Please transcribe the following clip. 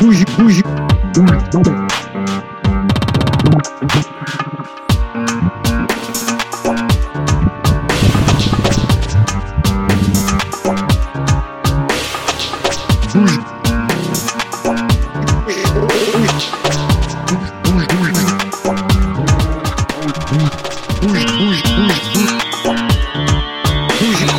Bouge, bouge, bouge. Fusion.